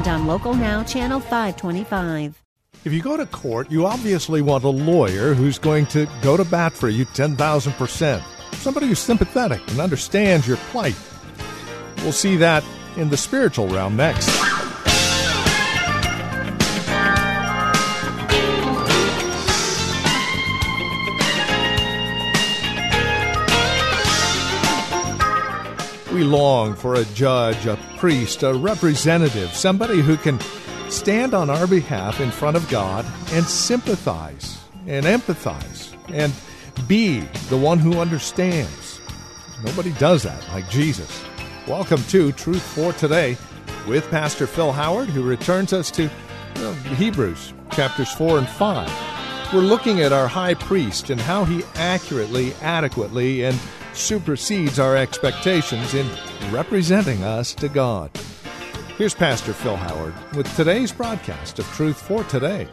and on Local Now, Channel 525. If you go to court, you obviously want a lawyer who's going to go to bat for you 10,000%. Somebody who's sympathetic and understands your plight. We'll see that in the spiritual realm next. We long for a judge, a priest, a representative, somebody who can stand on our behalf in front of God and sympathize and empathize and be the one who understands. Nobody does that like Jesus. Welcome to Truth for Today with Pastor Phil Howard, who returns us to well, Hebrews chapters 4 and 5. We're looking at our high priest and how he accurately, adequately, and supersedes our expectations in representing us to God. Here's Pastor Phil Howard with today's broadcast of Truth for Today.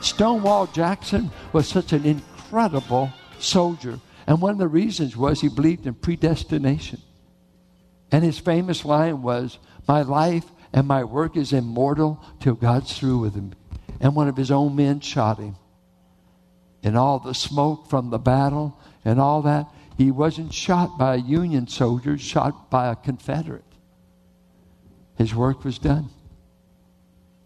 Stonewall Jackson was such an incredible soldier, and one of the reasons was he believed in predestination. And his famous line was, My life and my work is immortal till God's through with him. And one of his own men shot him. And all the smoke from the battle and all that, he wasn't shot by a Union soldier, shot by a Confederate. His work was done.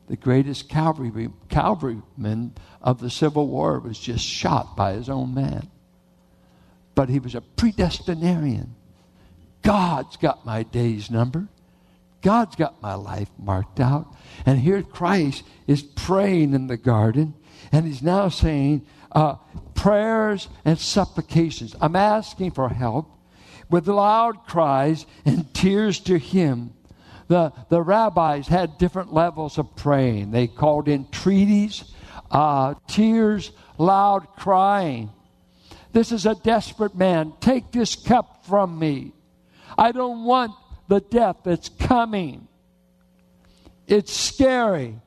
The greatest cavalry, cavalryman of the Civil War was just shot by his own man. But he was a predestinarian. God's got my days numbered. God's got my life marked out. And here Christ is praying in the garden, and he's now saying, uh, prayers and supplications. I'm asking for help with loud cries and tears to him the, the rabbis had different levels of praying. They called entreaties, uh, tears, loud crying. This is a desperate man. Take this cup from me. I don't want the death that's coming. It's scary.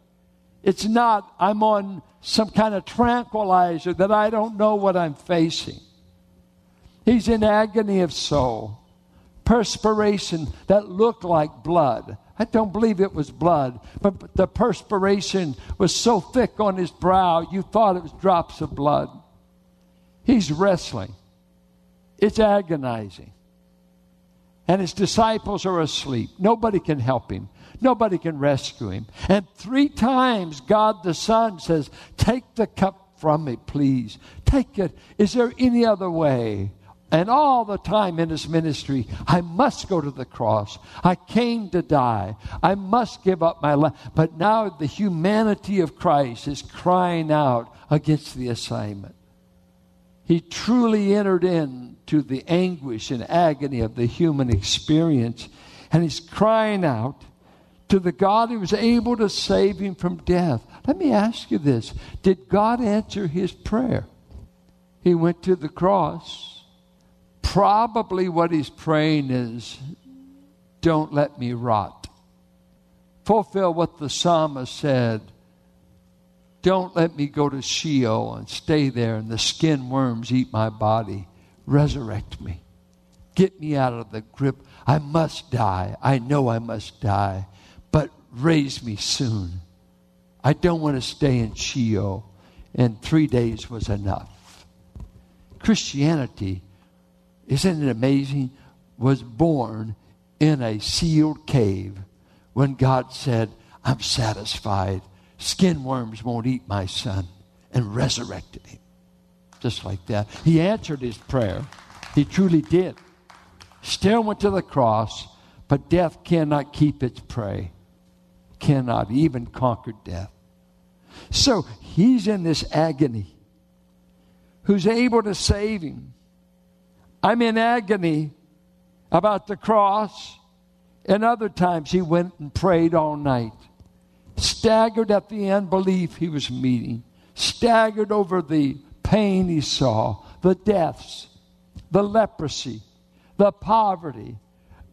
It's not, I'm on some kind of tranquilizer that I don't know what I'm facing. He's in agony of soul perspiration that looked like blood. I don't believe it was blood, but the perspiration was so thick on his brow, you thought it was drops of blood. He's wrestling. It's agonizing. And his disciples are asleep. Nobody can help him. Nobody can rescue him. And three times God the Son says, Take the cup from me, please. Take it. Is there any other way? And all the time in his ministry, I must go to the cross. I came to die. I must give up my life. But now the humanity of Christ is crying out against the assignment. He truly entered into the anguish and agony of the human experience. And he's crying out to the God who was able to save him from death. Let me ask you this Did God answer his prayer? He went to the cross probably what he's praying is, Don't let me rot. Fulfill what the psalmist said. Don't let me go to Sheol and stay there and the skin worms eat my body. Resurrect me. Get me out of the grip. I must die. I know I must die. Raise me soon. I don't want to stay in Sheol. And three days was enough. Christianity isn't it amazing? Was born in a sealed cave when God said, I'm satisfied. Skin worms won't eat my son, and resurrected him. Just like that. He answered his prayer. He truly did. Still went to the cross, but death cannot keep its prey. Cannot even conquer death. So he's in this agony. Who's able to save him? I'm in agony about the cross. And other times he went and prayed all night. staggered at the unbelief he was meeting, staggered over the pain he saw, the deaths, the leprosy, the poverty.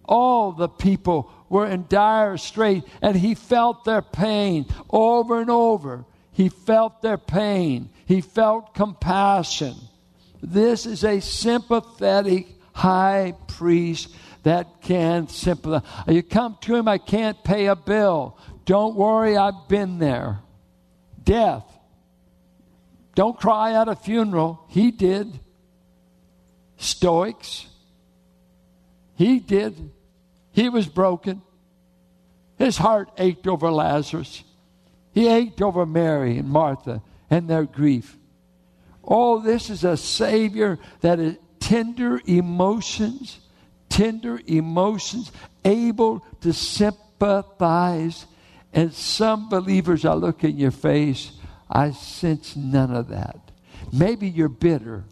All the people were in dire straits, and he felt their pain over and over. He felt their pain. He felt compassion. This is a sympathetic high priest that can sympathize. You come to him, I can't pay a bill. Don't worry, I've been there. Death. Don't cry at a funeral. He did. Stoics. He did. He was broken. His heart ached over Lazarus. He ached over Mary and Martha and their grief. Oh, this is a Savior that is tender emotions, tender emotions, able to sympathize. And some believers, I look in your face, I sense none of that. Maybe you're bitter.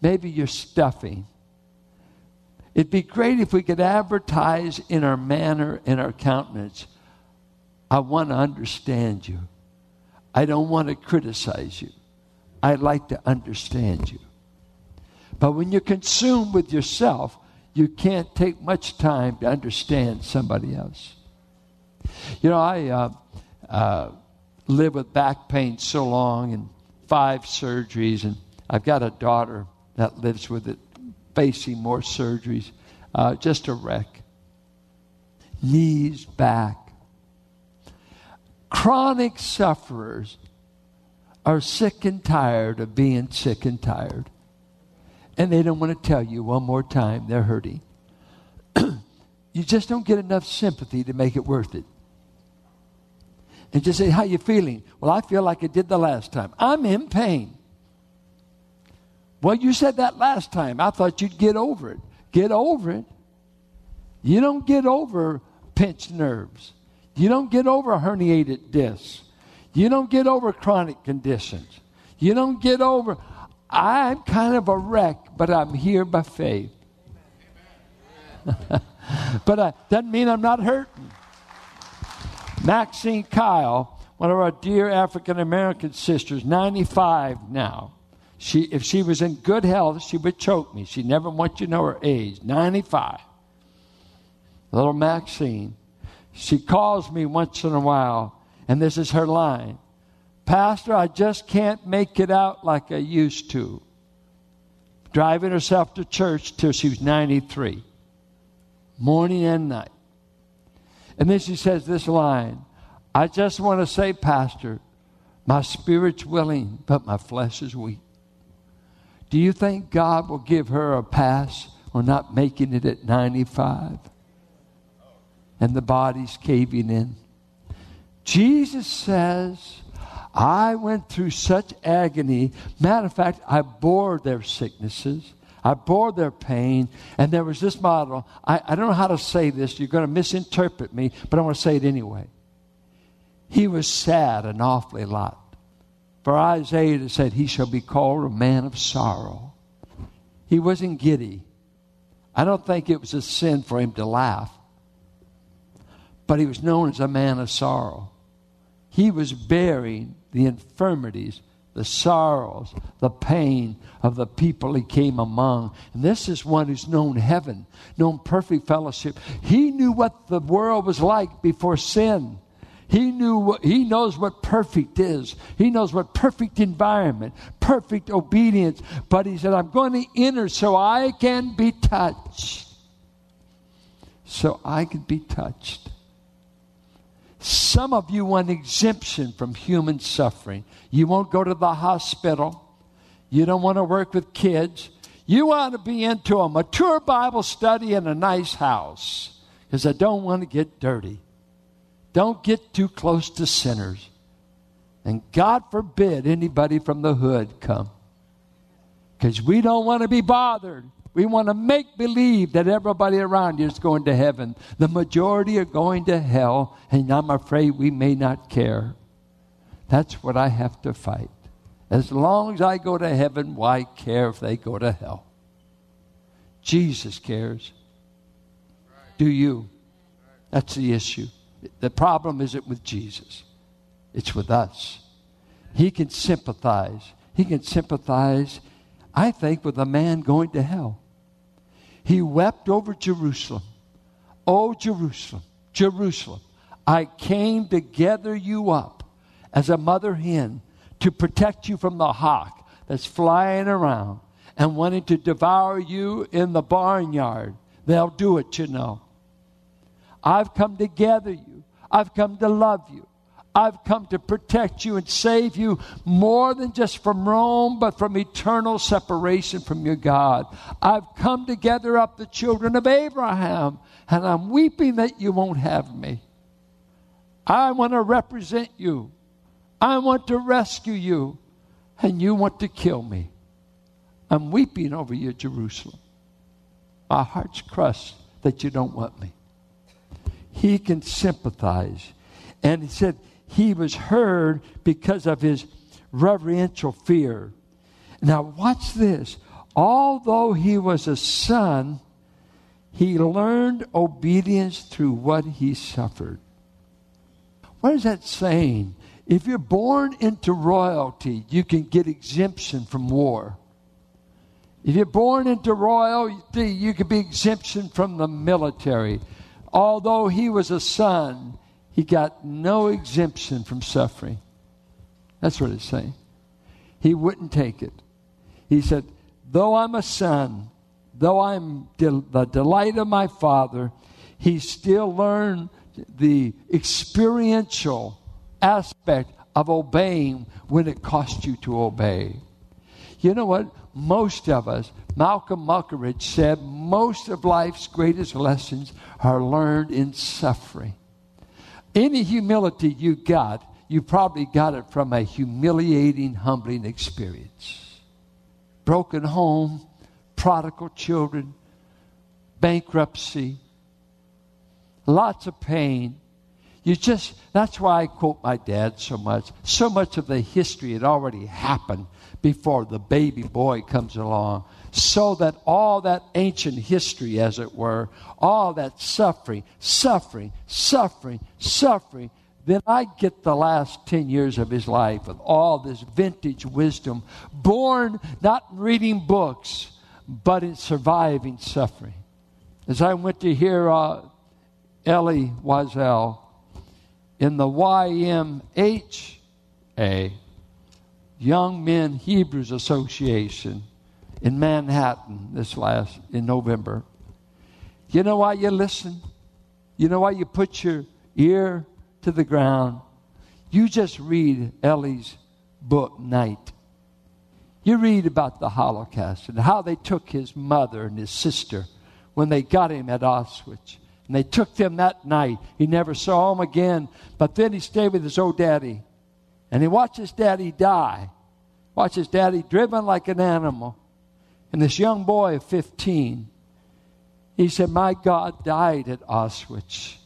Maybe you're stuffing. It'd be great if we could advertise in our manner, in our countenance. I want to understand you. I don't want to criticize you. I'd like to understand you. But when you're consumed with yourself, you can't take much time to understand somebody else. You know, I uh, uh, with back pain so long and five surgeries, and I've got a daughter that lives with it, facing more surgeries. Uh, just a wreck. Knees, back. Chronic sufferers are sick and tired of being sick and tired. And they don't want to tell you one more time they're hurting. you just don't get enough sympathy to make it worth it. And just say, how you feeling? Well, I feel like I did the last time. I'm in pain. Well, you said that last time. I thought you'd get over it. Get over it. You don't get over pinched nerves. You don't get over herniated discs. You don't get over chronic conditions. You don't get over, I'm kind of a wreck, but I'm here by faith. but uh, doesn't mean I'm not hurting. Maxine Kyle, one of our dear African American sisters, 95 now. She, if she was in good health, she would choke me. She never wants you to know her age. 95. Little Maxine. She calls me once in a while, and this is her line Pastor, I just can't make it out like I used to. Driving herself to church till she was 93, morning and night. And then she says this line I just want to say, Pastor, my spirit's willing, but my flesh is weak. Do you think God will give her a pass on not making it at 95? And the body's caving in. Jesus says, I went through such agony. Matter of fact, I bore their sicknesses. I bore their pain. And there was this model. I, I don't know how to say this. You're going to misinterpret me, but I want to say it anyway. He was sad an awfully lot. For Isaiah said, He shall be called a man of sorrow. He wasn't giddy. I don't think it was a sin for him to laugh. But he was known as a man of sorrow. He was bearing the infirmities, the sorrows, the pain of the people he came among. And this is one who's known heaven, known perfect fellowship. He knew what the world was like before sin. He knew what, he knows what perfect is. He knows what perfect environment, perfect obedience. But he said, I'm going to enter so I can be touched. So I can be touched. Some of you want exemption from human suffering. You won't go to the hospital. You don't want to work with kids. You want to be into a mature Bible study in a nice house because I don't want to get dirty. Don't get too close to sinners. And God forbid anybody from the hood come. Because we don't want to be bothered. We want to make believe that everybody around you is going to heaven. The majority are going to hell, and I'm afraid we may not care. That's what I have to fight. As long as I go to heaven, why care if they go to hell? Jesus cares. Do you? That's the issue. The problem isn't with Jesus. it's with us. He can sympathize. He can sympathize, I think, with a man going to hell. He wept over Jerusalem. Oh, Jerusalem, Jerusalem, I came to gather you up as a mother hen to protect you from the hawk that's flying around and wanting to devour you in the barnyard. They'll do it, you know. I've come to gather you. I've come to love you. I've come to protect you and save you more than just from Rome, but from eternal separation from your God. I've come to gather up the children of Abraham, and I'm weeping that you won't have me. I want to represent you. I want to rescue you, and you want to kill me. I'm weeping over you, Jerusalem. My heart's crushed that you don't want me. He can sympathize. And he said he was heard because of his reverential fear. Now, watch this. Although he was a son, he learned obedience through what he suffered. What is that saying? If you're born into royalty, you can get exemption from war. If you're born into royalty, you can be exemption from the military. Although he was a son, he got no exemption from suffering. That's what it's saying. He wouldn't take it. He said, Though I'm a son, though I'm the delight of my father, he still learned the experiential aspect of obeying when it cost you to obey. You know what? Most of us, Malcolm Muggeridge said, most of life's greatest lessons are learned in suffering. Any humility you got, you probably got it from a humiliating, humbling experience. Broken home, prodigal children, bankruptcy, lots of pain, you just, that's why I quote my dad so much. So much of the history had already happened before the baby boy comes along. So that all that ancient history, as it were, all that suffering, suffering, suffering, suffering, then I get the last 10 years of his life with all this vintage wisdom, born not reading books, but in surviving suffering. As I went to hear uh, Elie Wiesel in the YMHA, Young Men Hebrews Association in Manhattan this last in November. You know why you listen? You know why you put your ear to the ground? You just read Elie's book, Night. You read about the Holocaust and how they took his mother and his sister when they got him at Auschwitz and they took them that night. He never saw them again. But then he stayed with his old daddy. And he watched his daddy die. Watched his daddy driven like an animal. And this young boy of 15, he said, My God died at Auschwitz.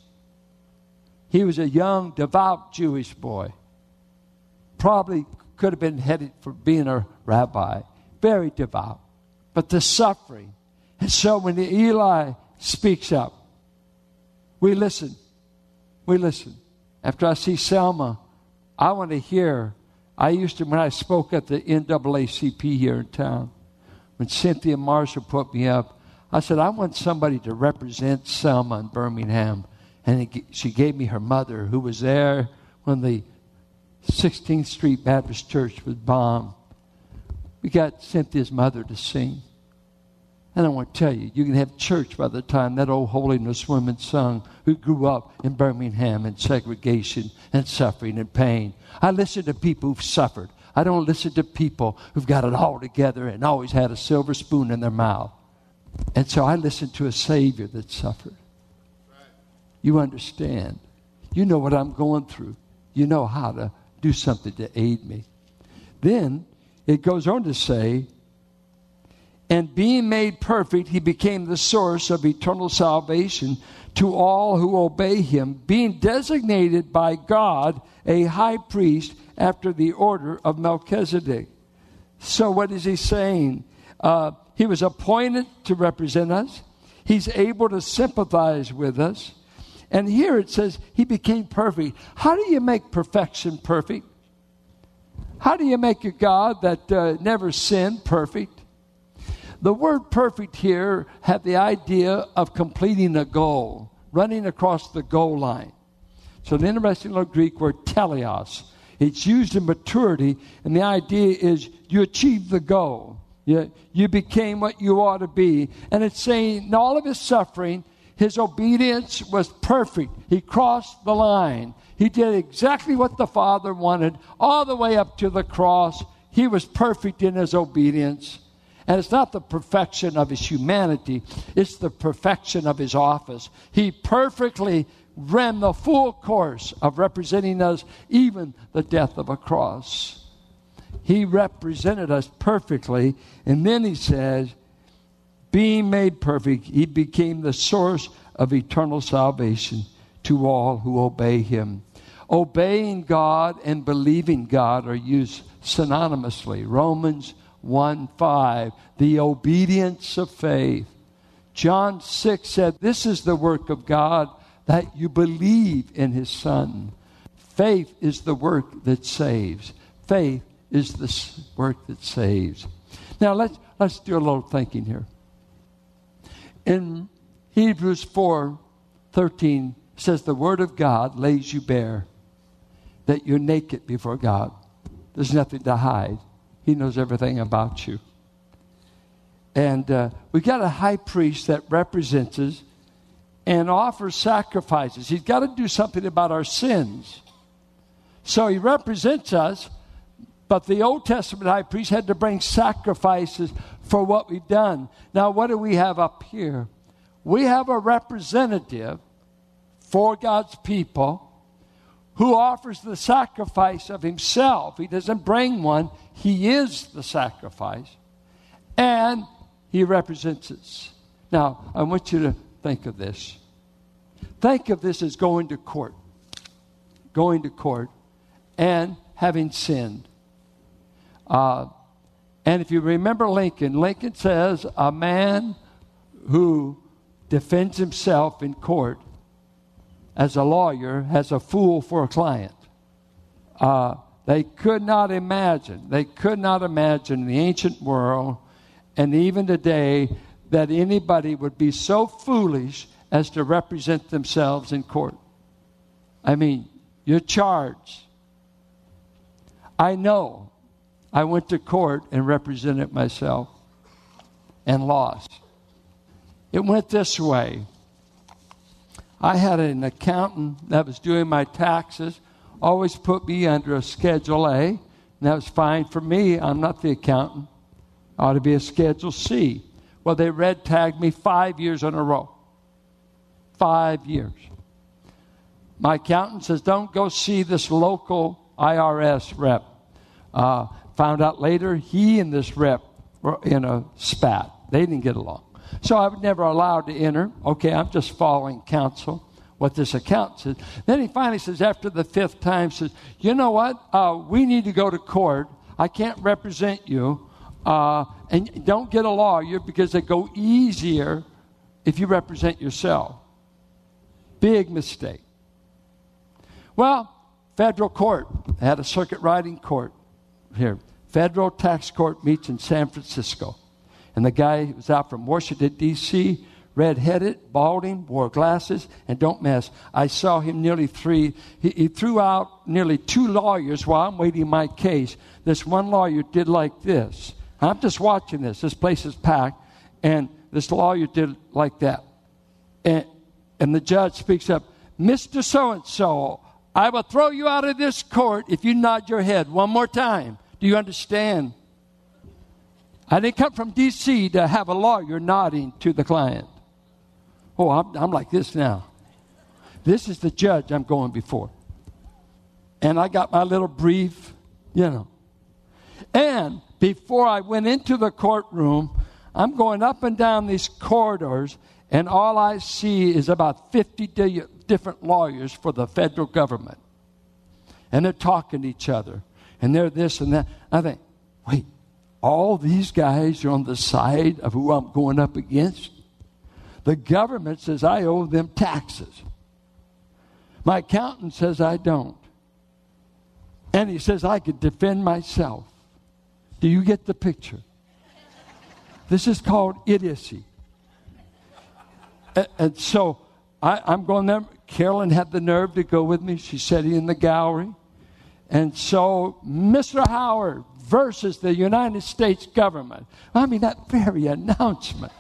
He was a young, devout Jewish boy. Probably could have been headed for being a rabbi. Very devout. But the suffering. And so when the Eli speaks up, we listen. We listen. After I see Selma, I want to hear. I used to, when I spoke at the NAACP here in town, when Cynthia Marshall put me up, I said, I want somebody to represent Selma in Birmingham. And it, she gave me her mother, who was there when the 16th Street Baptist Church was bombed. We got Cynthia's mother to sing. And I want to tell you, you can have church by the time that old holiness woman sung who grew up in Birmingham in segregation and suffering and pain. I listen to people who've suffered. I don't listen to people who've got it all together and always had a silver spoon in their mouth. And so I listen to a Savior that suffered. You understand. You know what I'm going through. You know how to do something to aid me. Then it goes on to say, and being made perfect, he became the source of eternal salvation to all who obey him, being designated by God a high priest after the order of Melchizedek. So, what is he saying? Uh, he was appointed to represent us, he's able to sympathize with us, And here it says he became perfect. How do you make perfection perfect? How do you make a God that uh, never sinned perfect? The word perfect here had the idea of completing a goal, running across the goal line. So the interesting little Greek word teleos. It's used in maturity, and the idea is you achieve the goal. You, you became what you ought to be. And it's saying in all of his suffering, his obedience was perfect. He crossed the line. He did exactly what the Father wanted, all the way up to the cross. He was perfect in his obedience. And it's not the perfection of his humanity, it's the perfection of his office. He perfectly ran the full course of representing us, even the death of a cross. He represented us perfectly. And then he says, being made perfect, he became the source of eternal salvation to all who obey him. Obeying God and believing God are used synonymously. Romans 1 5, the obedience of faith. John 6 said, This is the work of God, that you believe in his Son. Faith is the work that saves. Faith is the work that saves. Now let's, let's do a little thinking here. In Hebrews 4 13 says, The word of God lays you bare that you're naked before God. There's nothing to hide. He knows everything about you. And uh, we got a high priest that represents us and offers sacrifices. He's got to do something about our sins. So he represents us, but the Old Testament high priest had to bring sacrifices for what we've done. Now, what do we have up here? We have a representative for God's people who offers the sacrifice of himself. He doesn't bring one, he is the sacrifice. And he represents us. Now, I want you to think of this. Think of this as going to court. Going to court and having sinned. Uh, and if you remember Lincoln, Lincoln says a man who defends himself in court as a lawyer has a fool for a client. Uh, they could not imagine, they could not imagine the ancient world and even today that anybody would be so foolish as to represent themselves in court. I mean, you're charged. I know I went to court and represented myself and lost. It went this way. I had an accountant that was doing my taxes, always put me under a Schedule A, and that was fine for me. I'm not the accountant. I ought to be a Schedule C. Well, they red tagged me five years in a row. Five years. My accountant says, don't go see this local IRS rep. Uh, found out later he and this rep were in a spat. They didn't get along. So I was never allowed to enter. Okay, I'm just following counsel, what this account says. Then he finally says, after the fifth time, says, you know what? Uh, we need to go to court. I can't represent you. Uh, and don't get a lawyer because they go easier if you represent yourself. Big mistake. Well, federal court had a circuit riding court here. Federal tax court meets in San Francisco. And the guy was out from Washington, D.C., red headed, balding, wore glasses, and don't mess. I saw him nearly three, he, he, threw out nearly two lawyers while I'm waiting my case. This one lawyer did like this. I'm just watching this. This place is packed, and this lawyer did like that. And, and the judge speaks up, Mr. So and so, I will throw you out of this court if you nod your head one more time. Do you understand? I didn't come from D.C. to have a lawyer nodding to the client. Oh, I'm, I'm like this now. This is the judge I'm going before. And I got my little brief, you know. And before I went into the courtroom, I'm going up and down these corridors, and all I see is about 50 di- different lawyers for the federal government. And they're talking to each other, and they're this and that. I think, wait, all these guys are on the side of who I'm going up against. The government says I owe them taxes. My accountant says I don't. And he says I could defend myself. Do you get the picture? This is called idiocy. And, and so I, am going there. Carolyn had the nerve to go with me. She's sitting in the gallery. And so, Mr. Howard versus the United States government. I mean, that very announcement.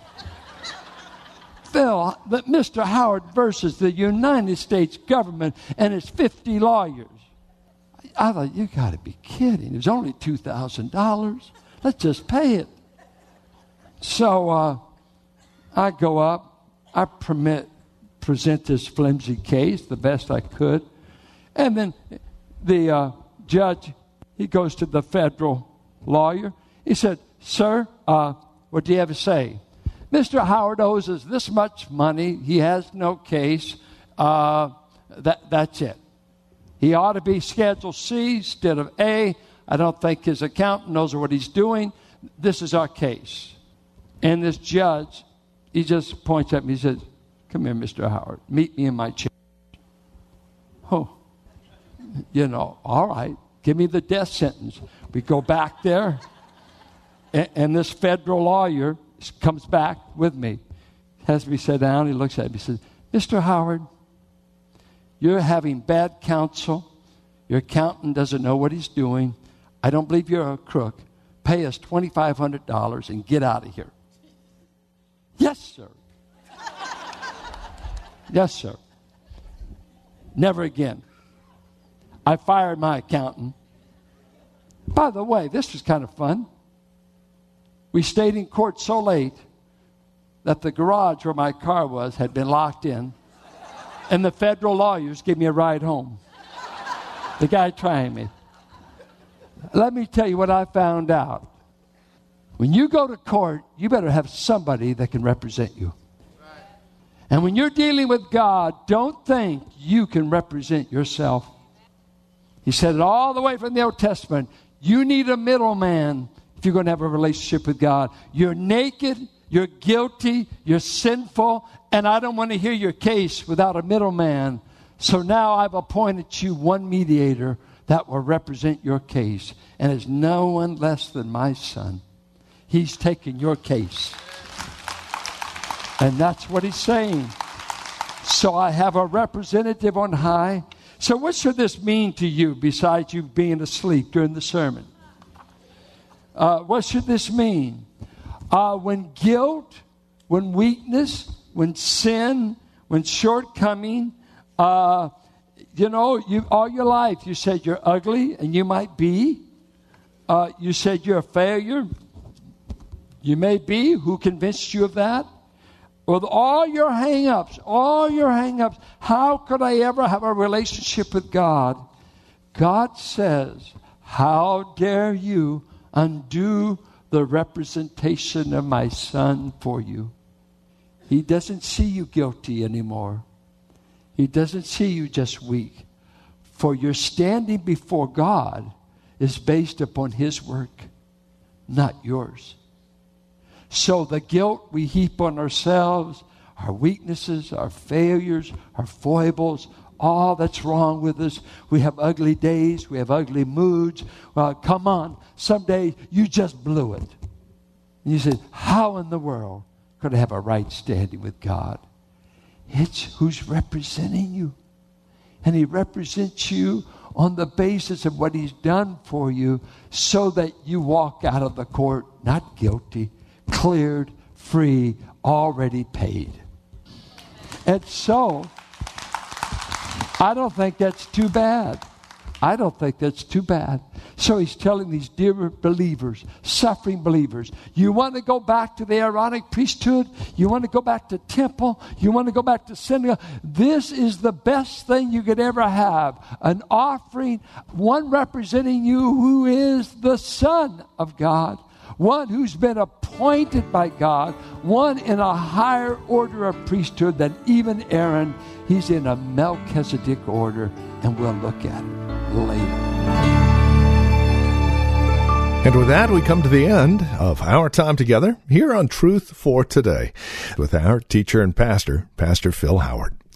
Phil, that Mr. Howard versus the United States government and its 50 lawyers. I thought, you got to be kidding. It was only $2,000. Let's just pay it. So uh, I go up, I permit, present this flimsy case the best I could. And then the uh, judge, he goes to the federal lawyer. He said, Sir, uh, what do you have to say? Mr. Howard owes us this much money. He has no case. Uh, that, that's it. He ought to be Schedule C instead of A. I don't think his accountant knows what he's doing. This is our case. And this judge, he just points at me and says, Come here, Mr. Howard. Meet me in my chair. Oh, you know, all right. Give me the death sentence. We go back there, and, and this federal lawyer comes back with me, has me sit down. He looks at me and says, Mr. Howard, you're having bad counsel. Your accountant doesn't know what he's doing. I don't believe you're a crook. Pay us $2,500 and get out of here. Yes, sir. yes, sir. Never again. I fired my accountant. By the way, this was kind of fun. We stayed in court so late that the garage where my car was had been locked in, and the federal lawyers gave me a ride home. The guy trying me. Let me tell you what I found out. When you go to court, you better have somebody that can represent you. And when you're dealing with God, don't think you can represent yourself. He said it all the way from the Old Testament. You need a middleman if you're going to have a relationship with God. You're naked, you're guilty, you're sinful, and I don't want to hear your case without a middleman. So now I've appointed you one mediator that will represent your case, and it's no one less than my son. He's taking your case. And that's what he's saying. So I have a representative on high. So, what should this mean to you besides you being asleep during the sermon? Uh, what should this mean? Uh, when guilt, when weakness, when sin, when shortcoming, uh, you know, you, all your life you said you're ugly, and you might be. Uh, you said you're a failure. You may be. Who convinced you of that? With all your hang ups, all your hang ups, how could I ever have a relationship with God? God says, How dare you undo the representation of my son for you. He doesn't see you guilty anymore. He doesn't see you just weak. For your standing before God is based upon His work, not yours. So the guilt we heap on ourselves, our weaknesses, our failures, our foibles, all that's wrong with us. We have ugly days, we have ugly moods. Well, come on, someday you just blew it. And you said, How in the world could I have a right standing with God? It's who's representing you. And He represents you on the basis of what He's done for you so that you walk out of the court not guilty, cleared, free, already paid. And so, I don't think that's too bad. I don't think that's too bad. So he's telling these dear believers, suffering believers, you want to go back to the Aaronic priesthood? You want to go back to temple? You want to go back to synagogue? This is the best thing you could ever have an offering, one representing you who is the Son of God one who's been appointed by God, one in a higher order of priesthood than even Aaron. He's in a Melchizedek order, and we'll look at it later. And with that, we come to the end of our time together here on Truth for Today with our teacher and pastor, Pastor Phil Howard.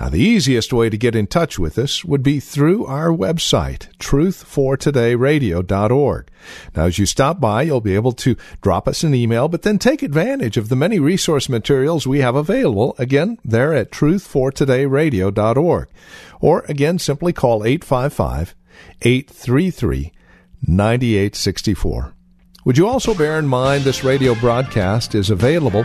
Now, the easiest way to get in touch with us would be through our website, truthfortodayradio.org. Now, as you stop by, you'll be able to drop us an email, but then take advantage of the many resource materials we have available, again, there at truthfortodayradio.org. Or, again, simply call 855 833 9864. Would you also bear in mind this radio broadcast is available